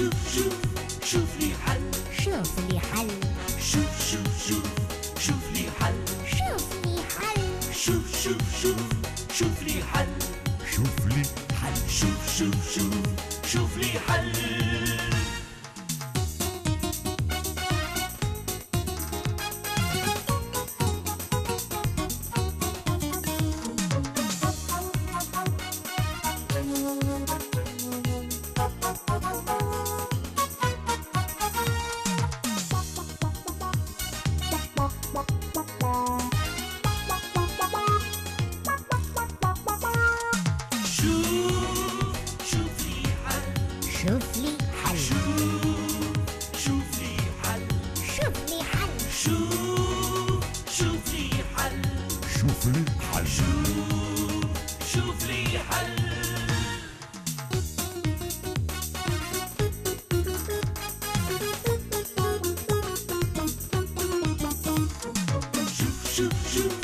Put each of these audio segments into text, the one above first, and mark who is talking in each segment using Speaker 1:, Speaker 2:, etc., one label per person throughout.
Speaker 1: شوف شوف شوف لي حل
Speaker 2: شوف لي حل
Speaker 1: شوف شوف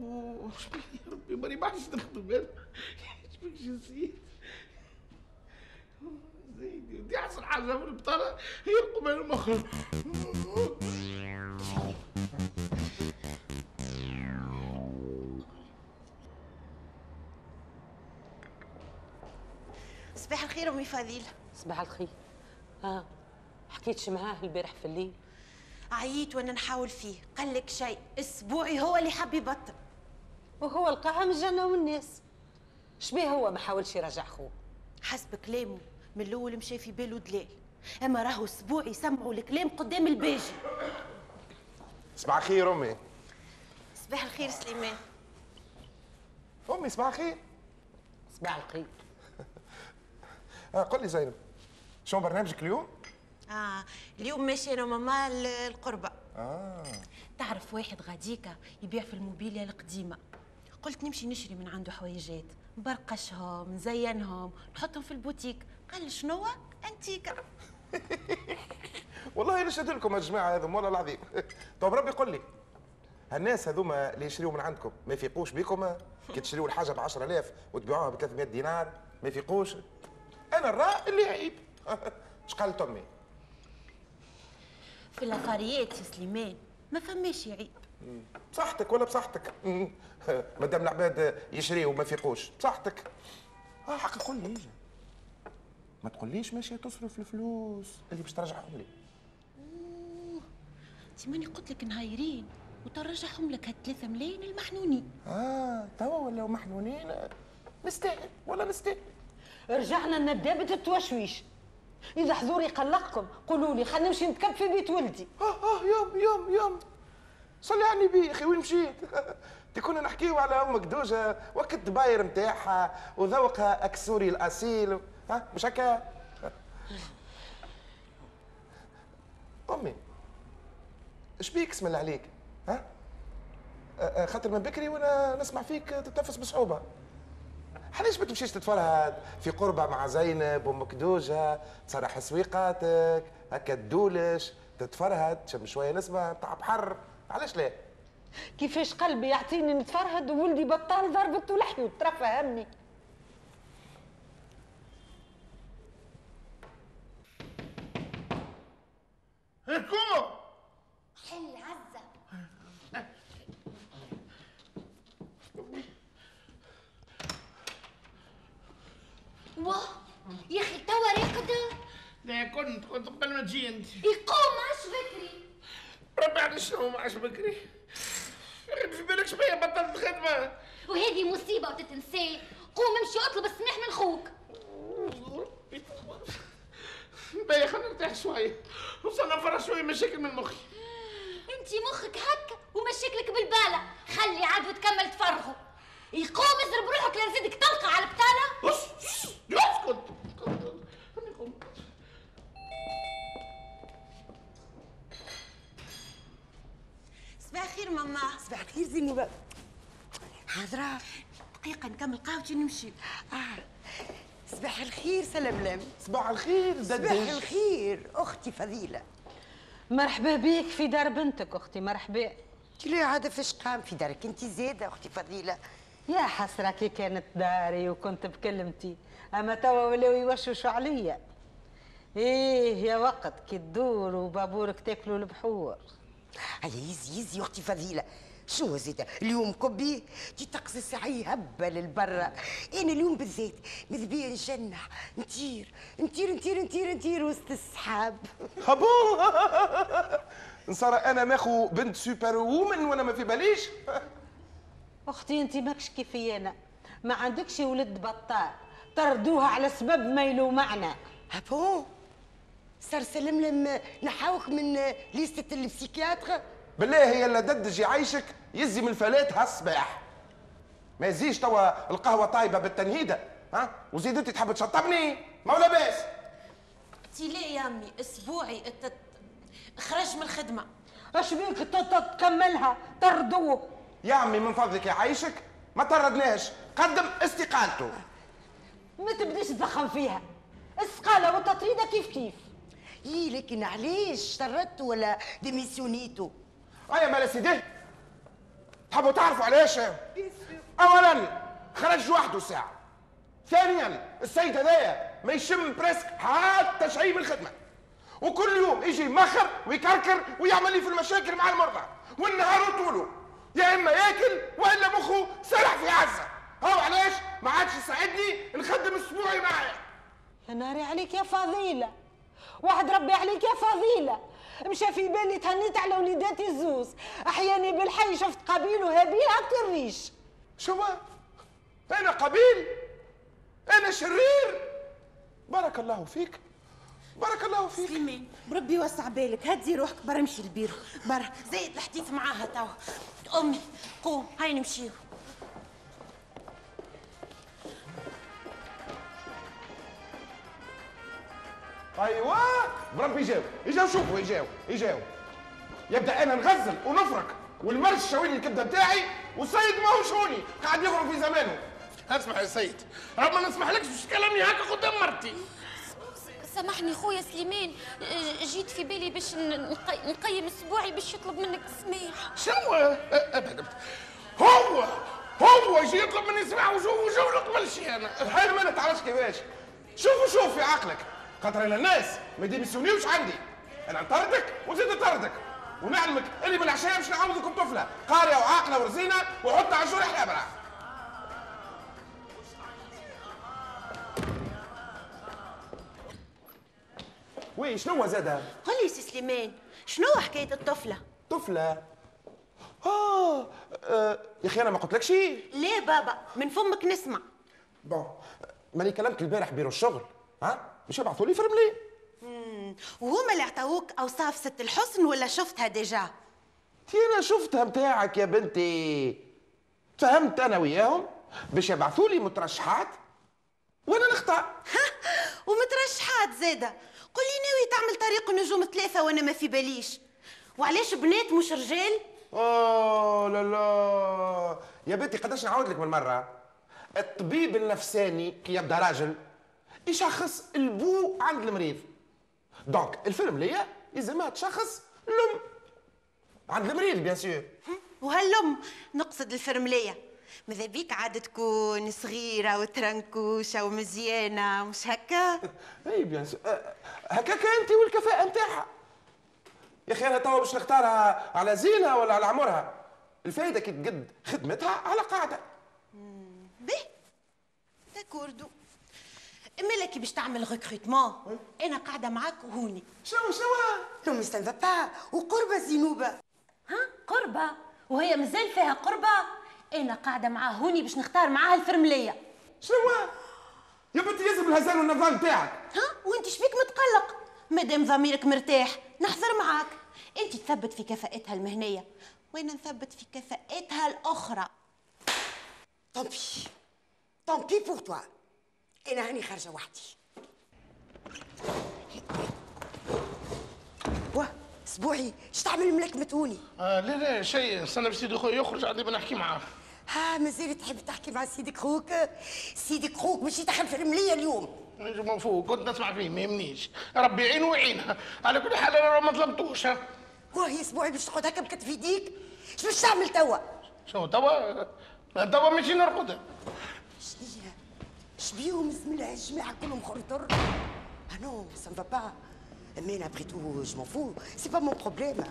Speaker 3: اوه إيش بك يا ربي ماني ما عرفت ناخذ بالي إيش بك جنسيت زيدي أمي فضيلة.
Speaker 4: صباح الخير.
Speaker 5: ها حكيتش معاه البارح في الليل؟
Speaker 4: عييت وأنا نحاول فيه. قال لك شيء أسبوعي هو اللي حب يبطل.
Speaker 5: وهو لقاها من الجنة والناس شبيه هو ما حاولش يرجع خوه.
Speaker 4: حسب كلامه. من الأول مشى في باله دلال. أما راهو أسبوع يسمعوا الكلام قدام الباجي.
Speaker 6: صباح الخير أمي.
Speaker 4: صباح الخير سليمان.
Speaker 6: أمي صباح الخير.
Speaker 5: صباح الخير.
Speaker 6: قل لي زينب شو برنامجك اليوم؟
Speaker 4: آه اليوم ماشي أنا وماما القربة.
Speaker 6: آه.
Speaker 4: تعرف واحد غاديكا يبيع في الموبيليا القديمة. قلت نمشي نشري من عنده حويجات نبرقشهم نزينهم نحطهم في البوتيك. قال شنو أنتيكا.
Speaker 6: والله نشهد لكم الجماعه هذم والله العظيم. طب ربي قل لي هالناس هذوما اللي يشريوا من عندكم ما يفيقوش بيكم؟ كي تشريوا الحاجة ب 10000 وتبيعوها ب 300 دينار ما يفيقوش؟ أنا الراء اللي عيب اش قالت امي
Speaker 4: في الافاريات يا سليمان ما فماش عيب
Speaker 6: بصحتك ولا بصحتك. مادام العباد يشريوا وما يفيقوش بصحتك. آه حق قول لي. ما تقوليش ماشيه تصرف الفلوس. اللي باش ترجعهم لي.
Speaker 4: انت ماني قلت لك نهايرين. وترجعهم لك 3 ملايين المحنونين.
Speaker 6: آه توا ولاو محنونين. مستاهل ولا مستاهل.
Speaker 5: رجعنا لندابة التوشويش إذا حضوري قلقكم قولوا لي خلينا نمشي نتكب في بيت ولدي
Speaker 6: آه آه يوم يوم يوم صلي على النبي أخي وين مشيت؟ كنا نحكيو على أمك دوجه وقت الدباير نتاعها وذوقها أكسوري الأصيل ها مش هكا؟ أمي إيش بيك اسم الله عليك؟ ها؟ خاطر من بكري وأنا نسمع فيك تتنفس بصعوبة علاش ما تمشيش تتفرهد. في قربة مع زينب أمك دوجة تصرح سويقاتك هكا تدولش تتفرهد. تشم شوية نسمة تاع بحر. علاش لا؟
Speaker 5: كيفاش قلبي يعطيني نتفرهد وولدي بطال ضربته لحيو
Speaker 3: ترفه
Speaker 2: همي. الكوم واه يا أخي توا راقد.
Speaker 3: لا كنت كنت قبل ما تجي أنت.
Speaker 2: يقوم عش بكري.
Speaker 3: ربي على شنو ما عاش بكري. في بالك شوية بطلت خدمه
Speaker 2: وهذه مصيبة وتتنسى قوم امشي اطلب السماح من خوك.
Speaker 3: باهي خلينا نرتاح شوية. وصلنا نفرغ شوية مشاكل من مخي.
Speaker 2: أنت مخك هكا ومشاكلك بالبالة. خلي عاد وتكمل تفرغه. يقوم اضرب روحك لنزيدك تلقى على البتالة؟
Speaker 3: بص اسكت
Speaker 4: صباح الخير ماما.
Speaker 7: صباح الخير زينب. حاضرة؟
Speaker 4: دقيقة نكمل قهوتي ونمشي
Speaker 7: آه. صباح الخير سلملم
Speaker 6: صباح الخير
Speaker 7: صباح
Speaker 6: ددش
Speaker 7: الخير أختي فضيلة.
Speaker 5: مرحبا بيك في دار بنتك أختي مرحبا.
Speaker 7: ليه عادة فاش قام في دارك؟ أنت زيادة أختي فضيلة.
Speaker 5: يا حسرة كي كانت داري وكنت بكلمتي. أما توا ولاو يوشوشوا عليا. إيه يا وقت كي تدور وبابورك تاكلوا البحور.
Speaker 7: هيا يزي يزي أختي فضيلة. شو زيادة اليوم كبي؟ تي تقصي ساعي هبة للبرة. أنا اليوم بالذات ماذا بيا نجنح نطير نطير نطير نطير نطير وسط السحاب.
Speaker 6: هبو نصار أنا ماخو بنت سوبر وومن وأنا ما في باليش.
Speaker 5: أختي انت ماكش كيفي أنا ما عندكش ولد بطال. طردوها على سبب ما يلو معنا.
Speaker 7: هبو صار سلملم نحاوك من ليستة ال psychiatre؟
Speaker 6: بالله هي اللي ددج يعيشك يزي من الفلات هالصباح. ما يزيش توا القهوة طايبة بالتنهيدة ها؟ وزيد انت تحب تشطبني؟ ما ولا باس
Speaker 4: تي ليه يا أمي أسبوعي ات- خرج من الخدمة.
Speaker 5: اش بيك تط- تكملها؟ طردوه.
Speaker 6: يا عمي من فضلك يعيشك ما طردناش قدم استقالته.
Speaker 5: ما تبديش تدخل فيها. استقالة ولا تطريدة كيف كيف؟
Speaker 7: إي لكن علاش؟ طردت ولا démissionné تو؟
Speaker 6: ايا مال سيدي. تحبوا تعرفوا علاش؟ اولا خرج وحده ساعة. ثانيا السيد هذايا ما يشم presque حتى شيء من الخدمة. وكل يوم يجي مخر ويكركر ويعمل لي في المشاكل مع المرضى. والنهار طوله. يا إما ياكل وإلا مخه سرح في عزة. هو علاش؟ ما عادش يساعدني نخدم أسبوعي معاه.
Speaker 5: يا ناري عليك يا فضيلة. واحد ربي عليك يا فضيلة. مشى في بالي تهنيت على وليداتي الزوز. أحياني بالحي شفت قبيل وهابيل هكا الريش.
Speaker 6: شو أنا قبيل؟ أنا شرير؟ بارك الله فيك. بارك الله فيك.
Speaker 4: سليمان بربي وسع بالك. هدي روحك برا امشي البيرو برا زايد الحديث معاها توا. أمي. قوم هاي نمشيو
Speaker 6: أيوه. بربي يجاو يجاو شوفوا يجاو يجاو يبدأ أنا نغزل ونفرك. والمرش شاويني الكبدة بتاعي والسيد ما هو شوني قاعد يخرج في زمانه.
Speaker 3: اسمع يا سيد. راه ما نسمحلكش باش تكلمني هكا قدام مرتي.
Speaker 2: سامحني خويا سليمان. آه، جيت في بالي باش نقيم اسبوعي باش يطلب منك السماح
Speaker 3: شنو؟ أه، ابعد ابعد هو هو يجي يطلب مني سماح وشوف وشوف نقبل شي أنا.
Speaker 6: هاي ما نتعرفش كيفاش. شوف في عقلك. خاطر أنا الناس ما يديمسيونيوش عندي. أنا نطردك ونزيد نطردك ونعلمك اللي بالعشاء باش نعوضكم طفلة. قارية وعاقلة ورزينة وحط عاشور حلابره oui شنو زادها؟
Speaker 4: قل لي سي سليمان شنو حكاية الطفلة؟
Speaker 6: طفلة؟ آه, آه يا أخي أنا ما قلت لك شيء
Speaker 4: ليه بابا؟ من فمك نسمع.
Speaker 6: bon ماني كلمت البارح بيرو الشغل ها؟ مش يبعثوا لي فرملي
Speaker 4: وهما اللي عطاوك أوصاف ست الحسن ولا شفتها déjà؟
Speaker 6: تي أنا شفتها متاعك يا بنتي. فهمت أنا وياهم؟ باش يبعثوا لي مترشحات؟ وأنا نختار
Speaker 4: ومترشحات زادة. قل لي ناوي تعمل طريق النجوم ثلاثة وأنا ما في باليش. وعلاش بنات مش رجال؟
Speaker 6: اوه لا لا. يا بنتي قداش نعاود لك من مرة. الطبيب النفساني كي يبدأ راجل يشخص البو عند المريض. donc الفرملية يلزمها تشخص الام عند المريض bien sûr.
Speaker 4: وهالام نقصد الفرملية ماذا بيك عاد تكون صغيرة وترنكوشة ومزيانة؟ مش هكا؟
Speaker 6: إي bien sûr أه، هكاك أنت والكفاءة نتاعها. يا أخي أنا توا باش نختارها على زينة ولا على عمرها؟ الفايدة كي تقد خدمتها على قاعدة.
Speaker 4: باهي d'accord أما لكي باش تعمل recrutement أنا قاعدة معاك هوني.
Speaker 6: شنو شنو
Speaker 7: non mais sympa وقربة زينوبة.
Speaker 4: ها؟ قربة؟ وهي مازال فيها قربة؟ أنا قاعدة معاه هوني باش نختار معاها الفرمليه.
Speaker 6: شنو يا بنتي يلزم الهزال والنظام تاعك
Speaker 4: ها؟ وانت شبيك متقلق؟ مادام ضميرك مرتاح نحضر معاك. انت تثبت في كفاءتها المهنية وأنا نثبت في كفاءتها الأخرى.
Speaker 7: tant pis tant pis pour toi أنا هاني خارجة وحدي. واه اسبوعي اش تعمل ملك متوني
Speaker 3: آه لا لا شيء استنى خويا يخرج عادي بنحكي معاه.
Speaker 7: ها مازال تحب تحكي مع سيدك خوك؟ سيدك خوك ماشي دخل في الملية اليوم.
Speaker 3: نجم فوق كنت نسمع فيه ما يهمنيش. ربي يعينه ويعينها على كل حال أنا ما ظلمتوش
Speaker 7: يا اسبوعي باش تقعد هكا بكتف يديك؟ اش باش تعمل توا؟
Speaker 3: شو توا؟ توا ماشي نرقد.
Speaker 7: شنيا شبيهم زملاء الجماعة كلهم خرطر Ah non, ça ne va pas. Mais après tout, je m'en fous. C'est pas mon problème.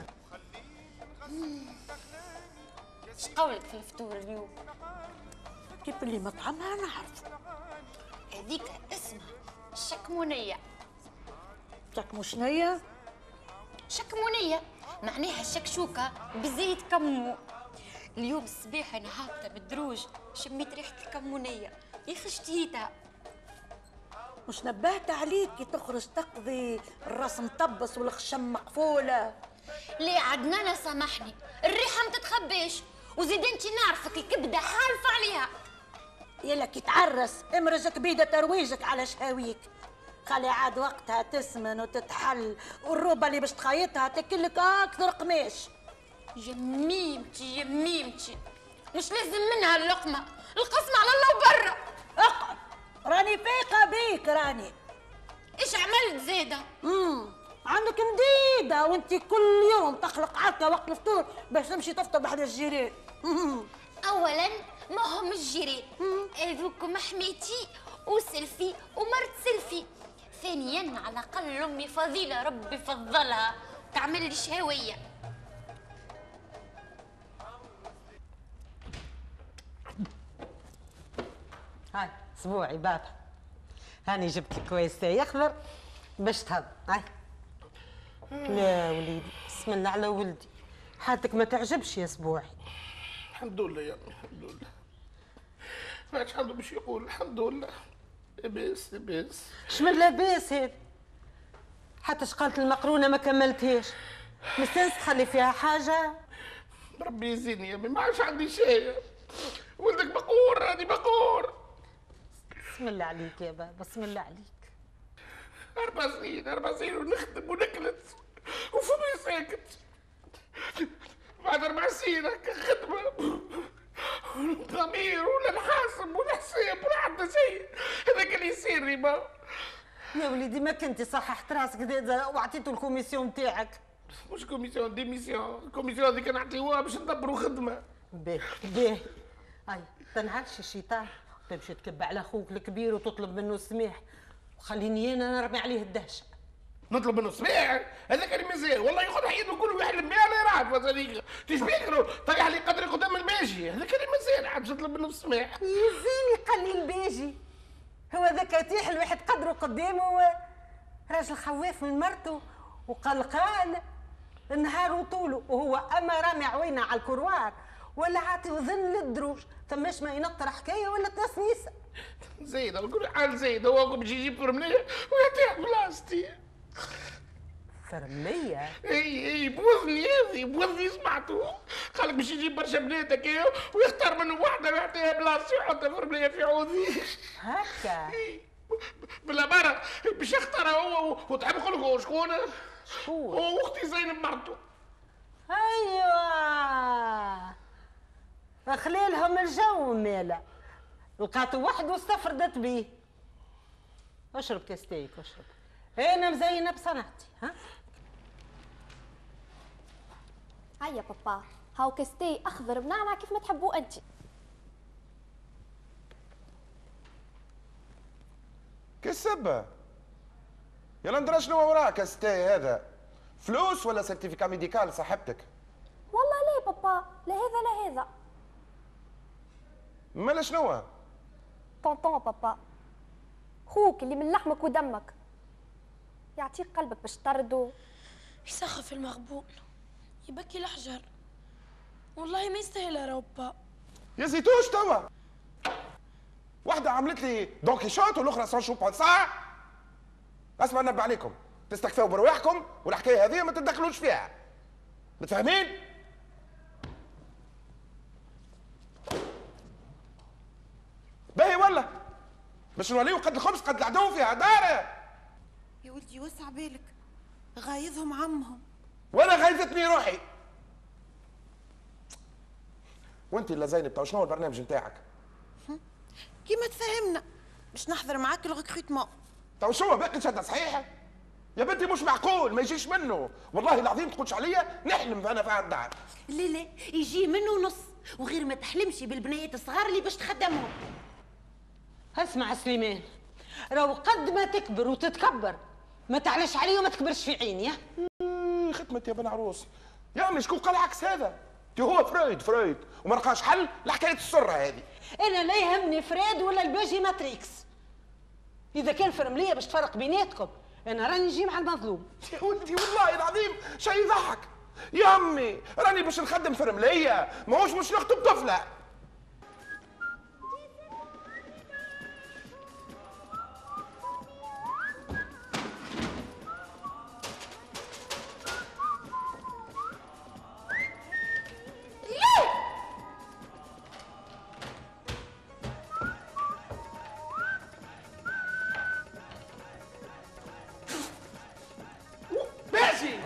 Speaker 2: اش قولك في الفطور اليوم.
Speaker 4: كيف اللي مطعمها نعرف.
Speaker 2: هذيك اسمها شكمونية.
Speaker 5: شنية
Speaker 2: شكمونية معناها شكشوكة بزيت كمون اليوم الصباح أنا هابطة بالدروج شميت ريحة الكمونية. يا أخي اشتهيتها
Speaker 5: مش نبهت عليك كي تخرج تقضي الراس مطبس والخشم مقفولة.
Speaker 2: ليه عدنانة سامحني. الريحة ما تتخبيش. وزيد انت نعرفك الكبدة حالفة عليها.
Speaker 5: يلا كي تعرس امرجك بيدة ترويجك على شهاويك. خلي عاد وقتها تسمن وتتحل والروبة اللي باش تخيطها تكلك أكثر قماش
Speaker 2: يميمتي يميمتي مش لازم منها اللقمة القسم على الله وبرا.
Speaker 5: اقعد. راني فايقة بيك راني.
Speaker 2: إيش عملت زيدة؟
Speaker 5: امم عندك مديدة وانت كل يوم تخلق عركة وقت الفطور باش تمشي تفطر بحد الجيران.
Speaker 2: اولا ما هم الجيران هذوكم حميتي وسلفي ومرت سلفي. ثانيا على الأقل أمي فضيلة ربي فضلها. تعمل لي شهوية.
Speaker 5: هاي السبوعي بابا هاني جبت لك كويسة اخضر باش تهض. هاي. لا وليدي بسم الله على ولدي. حالتك ما تعجبش يا السبوعي.
Speaker 3: الحمد لله يا الحمد لله ما عادش عنده باش يقول الحمد لله لاباس لاباس.
Speaker 5: شمن لاباس هذا؟ حتى شقالة المقرونة ما كملتهاش. مستنس تخلي فيها حاجة؟
Speaker 3: ربي يزيني يا ما عادش عندي شيء. ولدك بقور راني بقور.
Speaker 5: بسم الله عليك يا بابا بسم الله عليك.
Speaker 3: أربع سنين أربع سنين ونخدم ونكلت وفمي ساكت. بعد أربع سنين هكا خدمة. ضمير ولا نحاسب ولا حساب ولا حتى شيء هذاك اللي يصير ريما
Speaker 5: يا وليدي ما كنتي صححت راسك زاد وعطيتو الكوميسيون تاعك
Speaker 3: مش كوميسيون ديميسيون الكوميسيون هذيك نعطيوها باش ندبروا خدمة.
Speaker 5: باهي باهي هاي تنعرفش الشيطان. تمشي تكب على أخوك الكبير وتطلب منه السماح. وخليني أنا نرمي عليه الدهشة.
Speaker 3: نطلب منه سماح هذاك اللي مازال. والله ياخذ حياته كله ويحلم بها. يرعب هذيك تشبيك طيح لي قدري قدام الماشي هذاك اللي مازال عاد تطلب منه السماح.
Speaker 5: يزيني قليل بيجي هو ذاك يتيح الواحد قدره قدامه. راجل خواف من مرته. وقال قال النهار وطوله. وهو أما رامي عوينة على الكروار. ولا عاطي وذن للدروج ثماش ما ينطر حكاية ولا تسنيسه
Speaker 3: زيد نقول حال زيد. هو باش يجيب فرمليه ويعطيها بلاصتي.
Speaker 5: فرمليه
Speaker 3: إي إي بوذني هذي بوذني سمعته قالك باش يجيب برشا بنات هكايا ويختار منهم واحدة ويعطيها بلاصتي ويحطها فرمليه في عوضي
Speaker 5: هكا.
Speaker 3: بلا برا. باش يختارها هو لك هو شكون؟
Speaker 5: شكون؟
Speaker 3: هو أختي زينب مرته
Speaker 5: أيوه. خليلهم الجو مالا. لقاتو واحد واستفردت بيه. اشرب كاستيك اشرب. أنا مزينة بصنعتي ها؟
Speaker 8: هيا بابا هاو كستي أخضر بنعنع كيف ما تحبوا انت.
Speaker 6: كي السبة يلا ندرى شنو وراك ستاي هذا. فلوس ولا certificat médical صاحبتك؟
Speaker 8: والله ليه بابا لا هذا لا هذا.
Speaker 6: مالا شنو؟
Speaker 8: tonton بابا. خوك اللي من لحمك ودمك. يعطيك قلبك باش تطردو
Speaker 9: يسخف المغبون؟ يبكي الحجر والله ما يستاهل يا ربا.
Speaker 6: يا زيتوش توا. واحدة عملت لي Don Quichotte والأخرى Sancho Pança. اسمع ننبه عليكم. تستكفوا برواحكم والحكاية هذه ما تتدخلوش فيها. متفاهمين؟ باهي ولا؟ باش نوليو قد الخبز قد العدو فيها دارة.
Speaker 4: يا ولدي وسع بالك. غايظهم عمهم.
Speaker 6: وأنا غايظتني روحي. وانت اللي زينب تو شنو البرنامج نتاعك؟
Speaker 4: كيما تفهمنا. باش نحضر معاك ال recrutement
Speaker 6: تو شو باقي شهادة صحيحة؟ يا بنتي مش معقول ما يجيش منه. والله العظيم تقولش عليا؟ نحلم أنا في الدار.
Speaker 4: لا لا يجي منه نص. وغير ما تحلمش بالبنيات الصغار اللي باش تخدمهم.
Speaker 5: اسمع سليمان. راهو قد ما تكبر وتتكبر ما تعلاش علي وما تكبرش في عيني يا
Speaker 6: ختمت يا بن عروس. يا امي شكون قال عكس هذا؟ تي هو فرويد فرويد وما لقاش حل لحكايه السرة هذه.
Speaker 5: أنا لا يهمني فرويد ولا الباجي ماتريكس. إذا كان فرمليه باش تفرق بيناتكم أنا راني نجي مع المظلوم
Speaker 6: يا ولدي والله العظيم شيء يضحك. يا أمي راني باش نخدم فرمليه ماهوش باش نخطب طفلة.
Speaker 3: ماشي.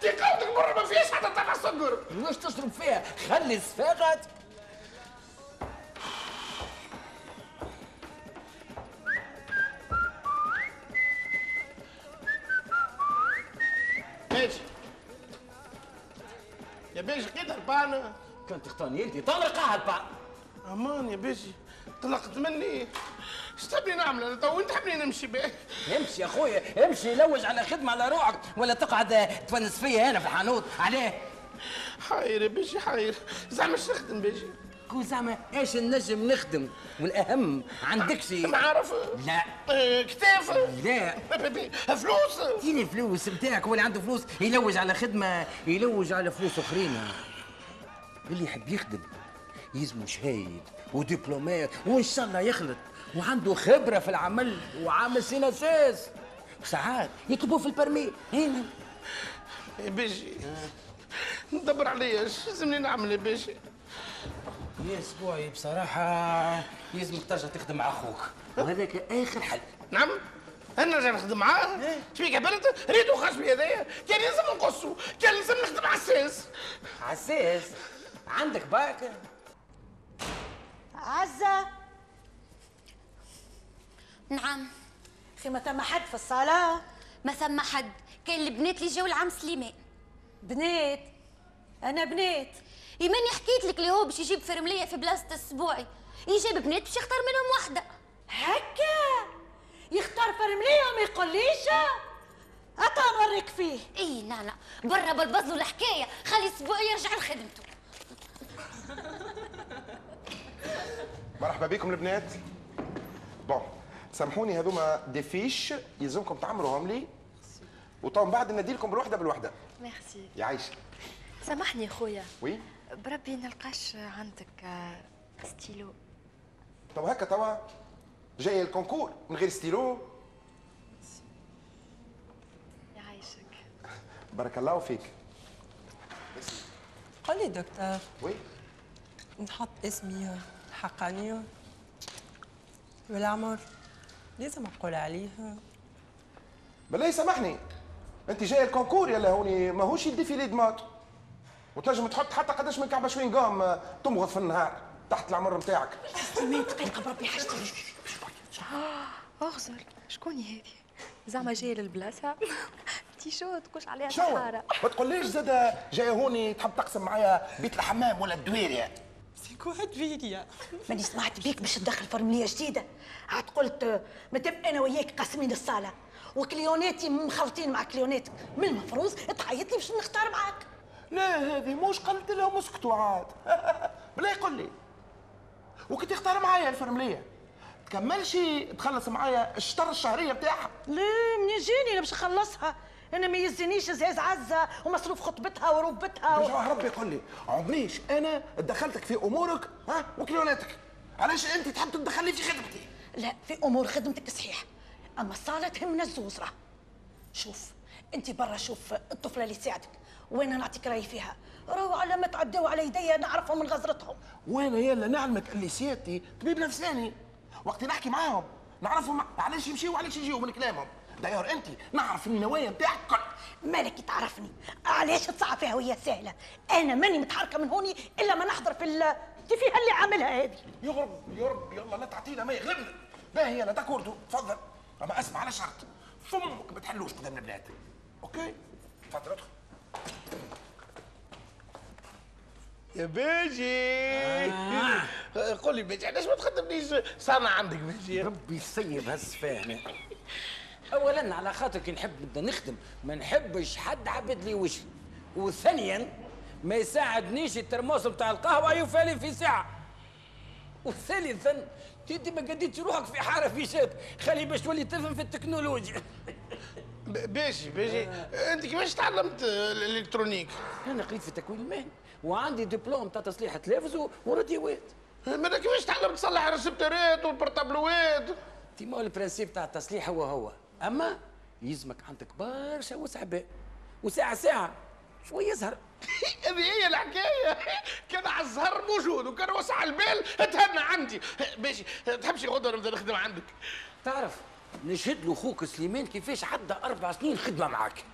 Speaker 3: تي قولتك مرة ما فيش حتى طلع سكر
Speaker 1: مش تشرب فيها؟ خلي الصفاقة
Speaker 3: ماشي. يا باشا كده هربانة
Speaker 1: كنت تختارني انت. طلقها البعض
Speaker 3: أمان يا باشا. طلقت مني. إيش تبني نعمل أنا تو انت تحبني نمشي بيه.
Speaker 1: امشي يا خويا امشي لوج على خدمة على روحك ولا تقعد تونس فيا هنا في الحانوت. عليه.
Speaker 3: حاير باشا حاير زعما إيش نخدم باشا
Speaker 1: كون زعما إيش نجم نخدم؟ والأهم عندك شيء
Speaker 3: معرف
Speaker 1: لا.
Speaker 3: آه، كتاف.
Speaker 1: لا.
Speaker 3: فلوس.
Speaker 1: فين الفلوس نتاعك هو اللي عنده فلوس يلوج على خدمة يلوج على فلوس أخرين. اللي يحب يخدم يلزمو شهيد ودبلومات وإن شاء الله يخلط. وعنده خبرة في العمل وعامل سيناسيس ساعات يطلبوا في البرمي هنا.
Speaker 3: يا باشا ندبر عليا إيش لازمني نعمل يا باشا
Speaker 1: يا أسبوعي بصراحة يلزمك ترجع تخدم مع أخوك. وهذاك آخر حل.
Speaker 3: نعم. أنا نرجع نخدم معاه شبيك بلد ريتو خشبي هذايا. كان لازم نقصو كان لازم نخدم على الساس
Speaker 1: عساس عندك باك؟
Speaker 4: عزة.
Speaker 2: نعم.
Speaker 4: خي ما ثم حد في الصالة؟
Speaker 2: ما ثم حد. كان البنات اللي جاوا لعم سليمان
Speaker 4: بنات؟ أنا بنات.
Speaker 2: إيماني حكيت لك اللي هو باش يجيب فرمليه في بلاصة السبوعي يجيب بنات باش يختار منهم واحدة
Speaker 4: هكا؟ يختار فرملية وما يقوليش؟ أتا نوريك فيه.
Speaker 2: إي لا لا. برا بالبزل والحكاية. خلي السبوعي يرجع لخدمته.
Speaker 6: مرحبا بكم البنات. bon سامحوني هذوما des fiches يلزمكم تعمروهم لي. وطبعا بعد نناديلكم بالوحدة بالوحدة.
Speaker 10: ميرسي.
Speaker 6: يعيش
Speaker 10: سامحني خويا.
Speaker 6: oui؟
Speaker 10: بربي نلقاش عندك آه، ستيلو.
Speaker 6: طب هكا توا جاي ال concours من غير ستيلو.
Speaker 10: يعيشك
Speaker 6: بارك الله فيك.
Speaker 11: قل لي دكتور.
Speaker 6: oui؟
Speaker 11: نحط اسمي الحقاني والعمر. لازم نقول عليه.
Speaker 6: بالله سامحني انت جاي ال concours يلا هوني ماهوش ال défilé de mode وتنجم تحط حتى قداش من كعبة chewing-gum آه، تمغط في النهار تحت العمر نتاعك
Speaker 4: تقلق بربي حاجتي
Speaker 10: اغزر شكون هذه؟ زعما جاية للبلاصة. تي شو تقولش عليها
Speaker 6: شو؟ ما تقوليش زاد جاي هوني تحب تقسم معايا بيت الحمام ولا الدويرة.
Speaker 11: كواد فيليا
Speaker 12: ماني سمعت بيك باش تدخل فرمليه جديدة. عاد قلت مادام أنا وياك قاسمين الصالة. وكليوناتي مخلطين مع كليوناتك من المفروض تعيط لي باش نختار معاك.
Speaker 6: لا هذه مش قلت لهم اسكتوا عاد. بلا يقول لي. وكنت تختار معايا الفرمليه تكملش تخلص معايا الشطر الشهرية بتاعها.
Speaker 12: لا منين جاني؟ أنا باش نخلصها. أنا ما يزنيش زاز عزة ومصروف خطبتها وربتها و...
Speaker 6: ربي يقول لي عمريش أنا دخلتك في أمورك ها وكليوناتك علاش أنت تحب تدخلني في خدمتي؟
Speaker 12: لا في أمور خدمتك صحيح أما الصاله تهمنا الزوز راه شوف أنت برا شوف الطفلة اللي تساعدك وأنا نعطيك رايي فيها؟ راهو على ما تعداو على يديا نعرفهم من غزرتهم.
Speaker 6: وأنا يلا نعلمك اللي سيادتي طبيب نفساني؟ وقت نحكي معاهم نعرفهم علاش يمشيوا وعلاش يجيوا من كلامهم. داير انت نعرف النوايا نتاعك كل
Speaker 12: مالك تعرفني علاش تصعب فيها وهي سهلة؟ أنا ماني متحركة من هوني إلا ما نحضر في ال فيها اللي عاملها هذه؟
Speaker 6: يغرب يغرب يلا لا تعطينا ما يغلبنا. باهي يلا داكوردو تفضل. اما أسمع على شرط. فمك ما تحلوش قدام البنات. OK؟ تفضل ادخل.
Speaker 3: يا باجي آه. قول لي باجي علاش ما تخدمنيش؟ صانع عندك باجي
Speaker 1: ربي يسيب هالسفاهة. اولا على خاطر كي نحب نبدأ نخدم ما نحبش حد عبد لي وجهي وثانيا ما يساعدنيش ال thermos بتاع القهوة يفعل في ساعة. وثالثا انت ما قديتش روحك في حارة في شات. خلي باش تولي تفهم في التكنولوجيا.
Speaker 3: باجي باجي. أنت كيفاش تعلمت ال
Speaker 1: électronique؟ أنا قريت في التكوين المهني وعندي دبلوم تاع تصليح تلفز وراديوات.
Speaker 3: ماذا كيفاش تعلمت تصلح الريسبتورات والبورتابلوات؟
Speaker 1: تي ما ال principe تاع التصليح هو هو. أما يلزمك عندك برشا وسع بال وساعة ساعة شوية زهر.
Speaker 3: هذه هي الحكاية. كان على الزهر موجود وكان وسع البال تهنى عندي. باجي تحبش غدوه نبدأ نخدم عندك.
Speaker 1: تعرف نشهد له خوك سليمان كيفاش عدى أربع سنين خدمة معاك.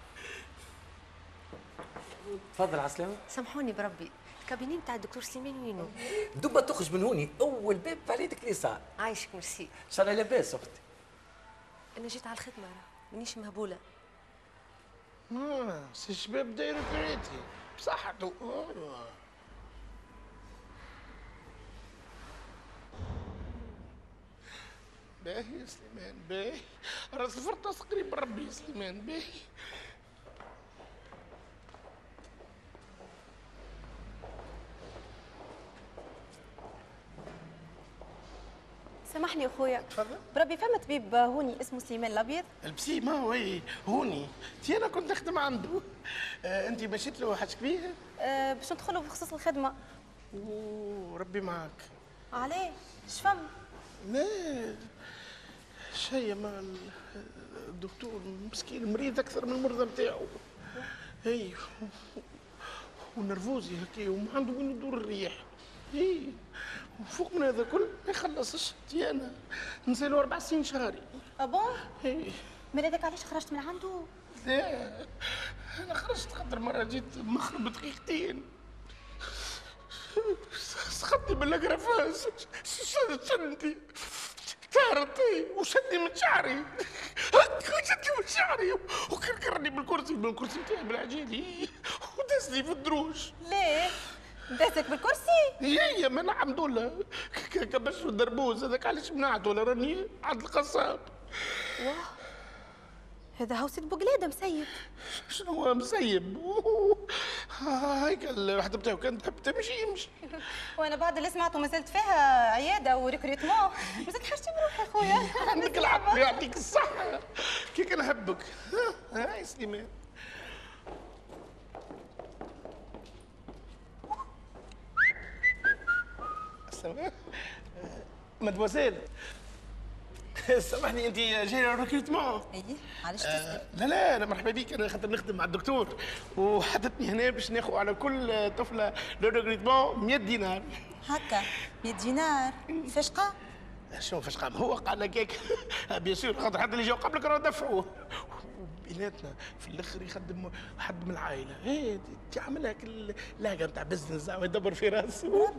Speaker 1: تفضل عسلامة.
Speaker 10: سامحوني بربي ال cabinet بتاع الدكتور سليمان وينو؟
Speaker 1: دوبا تخرج من هوني أول باب على يدك اليسار.
Speaker 10: عايشك ميرسي.
Speaker 1: إن شاء الله لاباس أختي
Speaker 10: أنا جيت على الخدمة راه مانيش
Speaker 3: مهبولة. آه الشباب دايروا كريتي بصحته آه. باهي يا سليمان باهي. راس الفرطاس قريب ربي يا سليمان باهي.
Speaker 8: أخويا.
Speaker 3: تفضل.
Speaker 8: بربي فما طبيب هوني اسمه سليمان الأبيض؟
Speaker 3: البسي ما هو إيه، هوني. تي أنا كنت نخدم عنده. آه انت مشيت له حاجة كبيرة؟
Speaker 8: أه باش ندخلوا في خصوص الخدمة.
Speaker 3: وربي معك
Speaker 8: علاه شفم
Speaker 3: لا شيء ما ال- الدكتور مسكين مريض أكثر من المرضى نتاعو اي ونرفوزي هكا وما عنده وين يدور الريح اي وفوق من هذا كل ما يخلصش تي أنا نزيلو أربع سنين شهري.
Speaker 8: ابون
Speaker 3: أي.
Speaker 8: مريضك علاش خرجت من عنده؟
Speaker 3: لا أنا خرجت خاطر مرة جيت مخرب دقيقتين. سخطني من القرفاس شدني كارتي وشدني من شعري. شدني من شعري. وكركرني بالكرسي بالكرسي بتاعي بالعجيني. ودسني في الدروج
Speaker 8: ليه؟ داسك بالكرسي؟
Speaker 3: هي ما نعم دولة كبش الدربوز هذاك علاش منعته؟ ولا راني عند القصاب.
Speaker 8: واه هذا هو سيد بوقلادة مسيب.
Speaker 3: شنو هو مسيب؟ هيك الوحدة بتاعه كانت تحب تمشي يمشي.
Speaker 8: وأنا بعد اللي سمعته ما زلت فيها عيادة وريكروتمون. ما زلت حاجتي بروحي خويا
Speaker 3: عندك العقل يعطيك الصحة. كي كان نحبك ها ها يا سليمان. سامع؟ مدوزيل. سامحني انت جاية recrutement
Speaker 10: إيه علاش
Speaker 3: آه، لا لا أنا مرحبا بيك. أنا خاطر نخدم مع الدكتور وحطتني هنا باش ناخذ على كل طفلة le recrutement 100 دينار.
Speaker 10: هكا 100 دينار. فشقة؟
Speaker 3: شنو فاش قام هو قال لك هيك. bien sûr خاطر حتى اللي جاو قبلك راه دفعوه بيناتنا في الآخر يخدم حد من العائلة. إيه تعملها لهجة نتاع business زعما يدبر في راسه.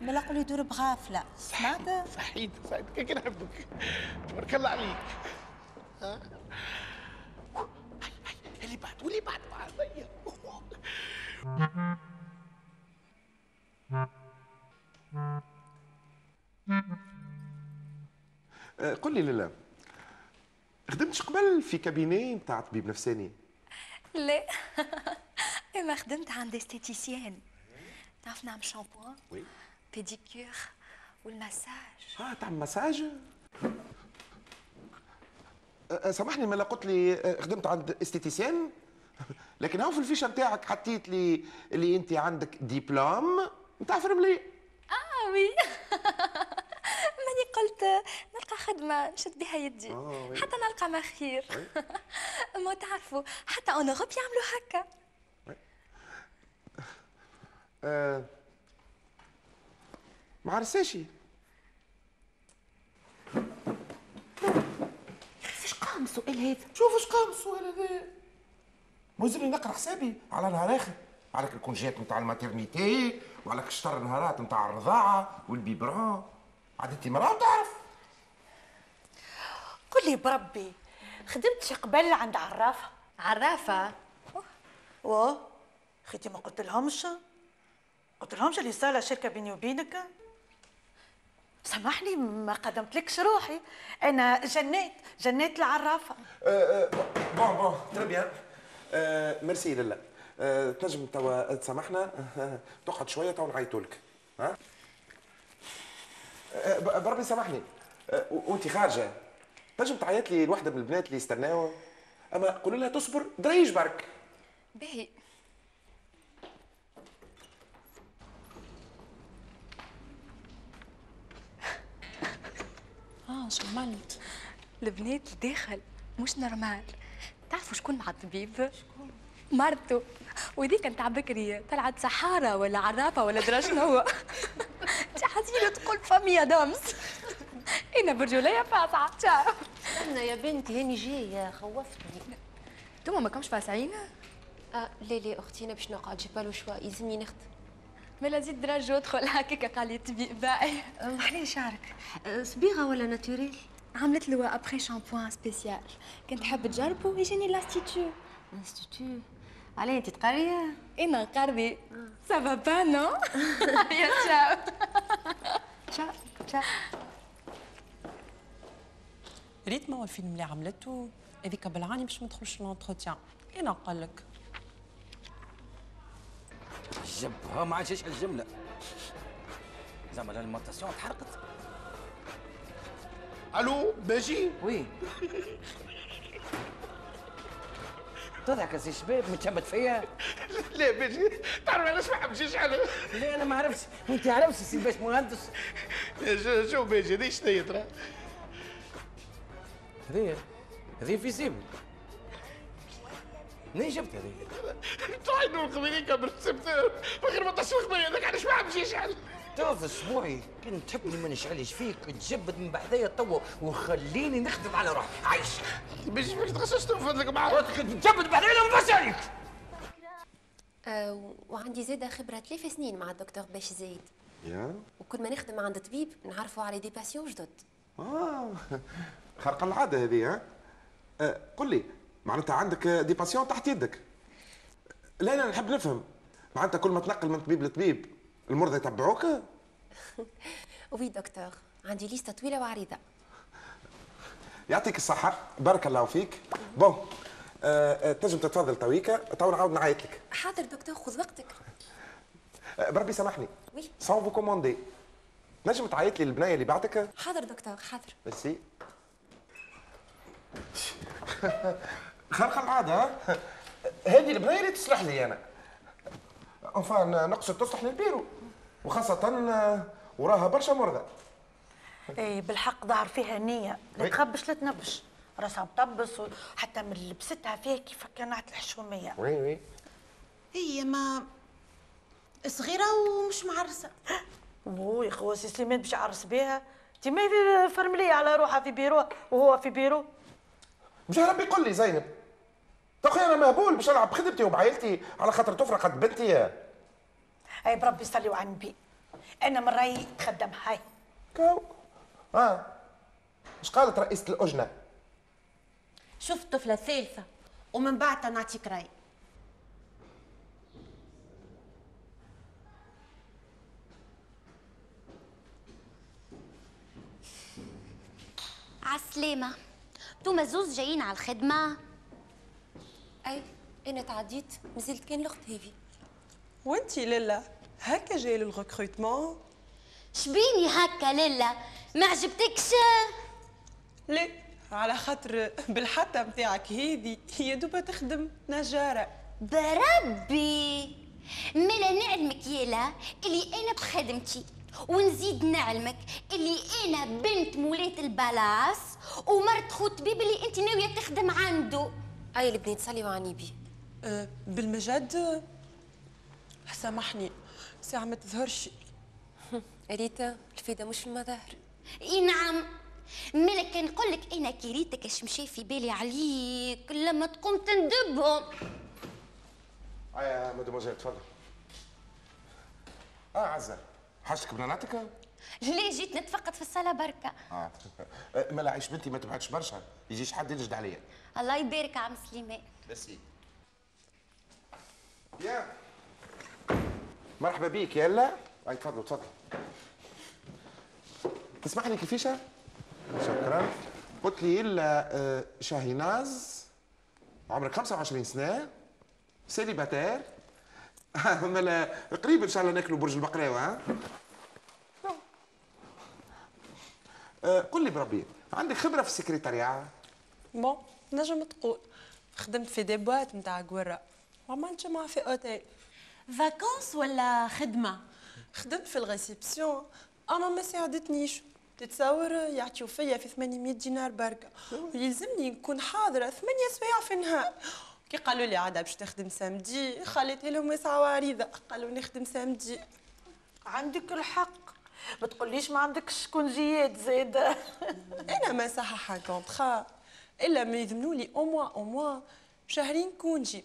Speaker 10: لا قولي يدور بغافلة. سمعت؟
Speaker 3: صحيت صحيت كي نحبك. تبارك الله عليك. ها؟ اللي بعد واللي بعد بعد.
Speaker 6: قل لي لله خدمتش قبل في كابيني نتاع طبيب نفساني؟
Speaker 10: لا. اما خدمت عند esthéticienne. تعرف نعمل shampooing؟
Speaker 6: oui.
Speaker 10: pédicure والمساج.
Speaker 6: آه تعمل مساج سامحني ما قلت لي خدمت عند esthéticienne. لكن هو في الفيشة نتاعك حطيت لي اللي أنت عندك ديبلوم نتاع فرملي.
Speaker 10: آه oui. قلت نلقى خدمة نشد بها يدي.
Speaker 6: آه، oui.
Speaker 10: حتى نلقى ما خير. ما تعرفوا حتى en Europe يعملوا هكا.
Speaker 6: آه ما عرساشي
Speaker 5: فاش قام السؤال هذا؟
Speaker 6: شوف اش قام السؤال هذا. ملزمني نقرأ حسابي. على نهار آخر. عليك الكونجيات نتاع ال maternité وعليك شطر نهارات نتاع الرضاعة وال biberon عاد انت مراه تعرف.
Speaker 12: قل لي بربي خدمت شي قبل عند عرافة؟
Speaker 10: عرافة؟
Speaker 12: و خيتي ما قلت لهمش قلت لهمش اللي صار شركة بيني وبينك؟ سامحني ما قدمت لكش روحي. أنا جنيت جنيت العرافه
Speaker 6: bon bon très bien merci لالا آه، تنجم توا تسامحنا؟ آه، تقعد شوية تو نعيطوا لك ها؟ بربي سامحني. و- وانت خارجة. تنجم تعيط لي لوحده من البنات اللي يستناو أما قولوا لها تصبر دريج برك
Speaker 10: باهي.
Speaker 11: آه شو عملت؟
Speaker 10: البنات داخل مش normal. تعرفوا شكون مع الطبيب؟ شكون؟ مرته. وذيك نتاع بكري طلعت سحارة ولا عرافة ولا درا شنو تقول فاميا دامس أنا برجوليه فاصعه تعرف
Speaker 13: أنا يا بنتي هاني جاية خوفتني.
Speaker 10: انتوما ما كمش فاسعين؟
Speaker 13: آه لا لا أختي أنا باش نقعد جي با لو شوا يلزمني نخدم
Speaker 10: ملا زيد درج ادخل هكاك قال لي الطبيب باقي
Speaker 13: محلي شعرك آه، صبيغة ولا ناتوريل؟
Speaker 10: عملت له ابخي شامبوان سبيسيال كنت تحب تجربه يجيني لاستيتيو
Speaker 13: انستيتو علي انت تقرية؟
Speaker 10: أنا قربي. سافا با نو يا تشاو.
Speaker 13: تشاو تشاو
Speaker 11: ريت ما هو الفيلم اللي عملته هذيك بالعاني باش ما تدخلش لونتروتيان أنا قال لك.
Speaker 1: جب ها ما عادش الجمله زعما الأليمونتاسيون تحرقت.
Speaker 3: ألو باجي؟
Speaker 1: وي. تضحك يا سي شباب متشمت فيا
Speaker 3: لا باجي تعرف علاش ما حبش على
Speaker 1: لا أنا ما عرفتش. وانت عرفت سي باش مهندس.
Speaker 3: شو شو باجي هذه شنو ترى
Speaker 1: هذه هذه في سيبل منين جبت هذه؟
Speaker 3: نور قبيلي قبل سبتمبر غير ما تصل الخبريه هذاك علاش ما حبش يشعل
Speaker 1: تعرف أسبوعي. كنت تحبني ما نشعلش فيك. تجبد من بحذايا توا وخليني نخدم على روحي. عايش.
Speaker 3: باش باش تخصص تنفذ لك معاه
Speaker 1: تجبد بحذايا ما عليك.
Speaker 13: آه وعندي زاده خبرة ثلاث سنين مع الدكتور باش زايد.
Speaker 6: يا؟
Speaker 13: وكل ما نخدم عند طبيب نعرفوا على des patients جدد.
Speaker 6: آه. خارقه العادة هذه ها؟ آه قل لي معناتها عندك des patients تحت يدك. لا لا نحب نفهم. معناتها كل ما تنقل من طبيب لطبيب المرضى يتبعوك؟
Speaker 13: وي دكتور عندي ليستة طويلة وعريضة.
Speaker 6: يعطيك الصحة. بارك الله فيك. bon آه آه، تنجم تتفضل تويكا. تو نعاود نعيط لك.
Speaker 13: حاضر دكتور خذ وقتك.
Speaker 6: آه بربي سامحني.
Speaker 13: oui
Speaker 6: sans vous commander نجم تعيط لي البناية اللي بعدك
Speaker 13: حاضر دكتور حاضر.
Speaker 6: ميرسي. خارقه العادة ها؟ هذه البناية اللي تصلح لي أنا. enfin نقصد تصلح للبيرو وخاصة وراها برشا مرضى.
Speaker 12: اي بالحق ظهر فيها نية. لا. تخبش لا تنبش. راسها مطبس وحتى من لبستها فيها كيف كانت الحشومية.
Speaker 6: وي وي.
Speaker 4: هي ما صغيرة ومش معرسة.
Speaker 12: وي خواسي سليمان باش يعرس بها انت ما في فرملية على روحها في بيرو وهو في بيرو.
Speaker 6: مش ربي قل لي زينب. تخي أنا مهبول باش ألعب بخدمتي وبعائلتي على خاطر تفرقت بنتي.
Speaker 12: أي بربي صلي على النبي أنا من رأيي تخدم هاي.
Speaker 6: كاو آه. اش قالت رئيسة الأجنة؟
Speaker 4: شوف طفلة ثالثة ومن بعد نعطيك رأي.
Speaker 2: عالسلامة توما زوز جايين على الخدمة.
Speaker 13: أي أنا تعديت نزلت كان الأخت هيفي
Speaker 11: وأنتي لالا هكا جاي للغوكروتمون
Speaker 2: شبيني هكا لالا ما عجبتكش؟
Speaker 11: لا على خاطر بالحتى متاعك هذي هي دوبا تخدم نجارة.
Speaker 2: بربي! ملا نعلمك يالا اللي أنا بخدمتي ونزيد نعلمك اللي أنا بنت مولاة البلاص ومرت خوت بيب اللي أنت ناوية تخدم عنده.
Speaker 13: أي البنات صلي وعني بي
Speaker 11: أه بالمجد؟ سامحني. ساعة ما تظهرش.
Speaker 13: ريتا الفايدة مش في المظاهر.
Speaker 2: إي نعم. ملا كان نقول لك أنا كريتك اش مشى في بالي عليك لما تقوم تندبهم.
Speaker 6: يا مدموزيل تفضل. آه عزة حشك بناناتك
Speaker 2: ليه جيت نتفقد في الصالة بركة؟
Speaker 6: آه. ملا عيش بنتي ما تبعدش برشا. يجيش حد ينجد عليا.
Speaker 2: الله يبارك عم سليمان.
Speaker 6: بسي يا. مرحبا بيك يلا. أي تفضل تفضل. تسمح لي كيفيش؟ شكرا. قلت لي إلا آه، شاهيناز عمرك 25 سنة. سيليباتير. مالا قريب إن شاء الله ناكلوا برج البقلاوه ها؟ آه، قل لي بربي عندك خبرة في السكرتارية؟
Speaker 11: bon نجم نقول خدمت في des boîtes نتاع قورة وعملت جمعة في أوتيل.
Speaker 4: vacances ولا خدمة؟
Speaker 11: خدمت في ال réception. أما ما ساعدتنيش. تتصور يعطيو فيا في 800 دينار بركة. ويلزمني نكون حاضرة ثمانية سوايع في النهار. كي قالوا لي عادة باش تخدم samedi. خليت لهم يسعوا عريضة قالوا نخدم samedi.
Speaker 12: عندك الحق. ما تقوليش ما عندكش كونجيات زاده
Speaker 11: أنا ما صحح contrat إلا ما يضمنوا لي أو موا أو موا شهرين congé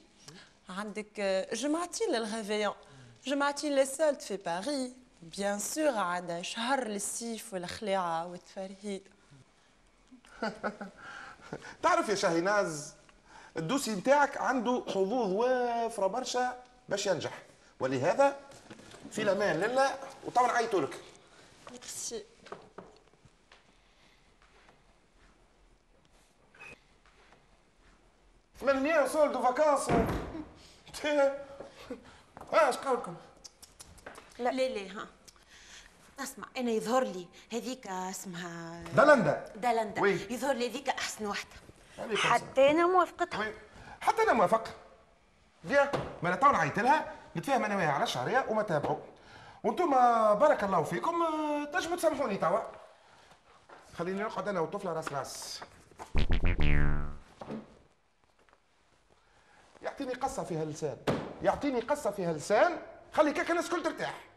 Speaker 11: عندك جمعتين لل réveillon جمعتين لل soldes في باريس bien sûr عاد شهر للسيف والخلاعة والتفرهيد.
Speaker 6: تعرف يا شاهيناز الدوسي نتاعك عنده حظوظ وافرة برشا باش ينجح. ولهذا في الامان لله وطبعا عيطوا لك.
Speaker 11: ميرسي
Speaker 6: ثمانمية سول دو فاكانس آه اش قولكم
Speaker 4: لا لا لا ها اسمع أنا يظهر لي هذيك اسمها
Speaker 6: دلندا
Speaker 4: دلندا
Speaker 6: oui.
Speaker 4: يظهر لي هذيك احسن وحده
Speaker 12: حتى أنا موافقتها
Speaker 6: حتى أنا موافق bien ما أنا تو نعيط لها نتفاهم أنا وياها على الشهريه وما تابعوا وأنتم بارك الله فيكم تنجموا تسامحوني توا خليني نقعد أنا والطفله راس راس يعطيني قصة فيها لسان. يعطيني قصة فيها لسان خلي كاك الناس الكل ترتاح.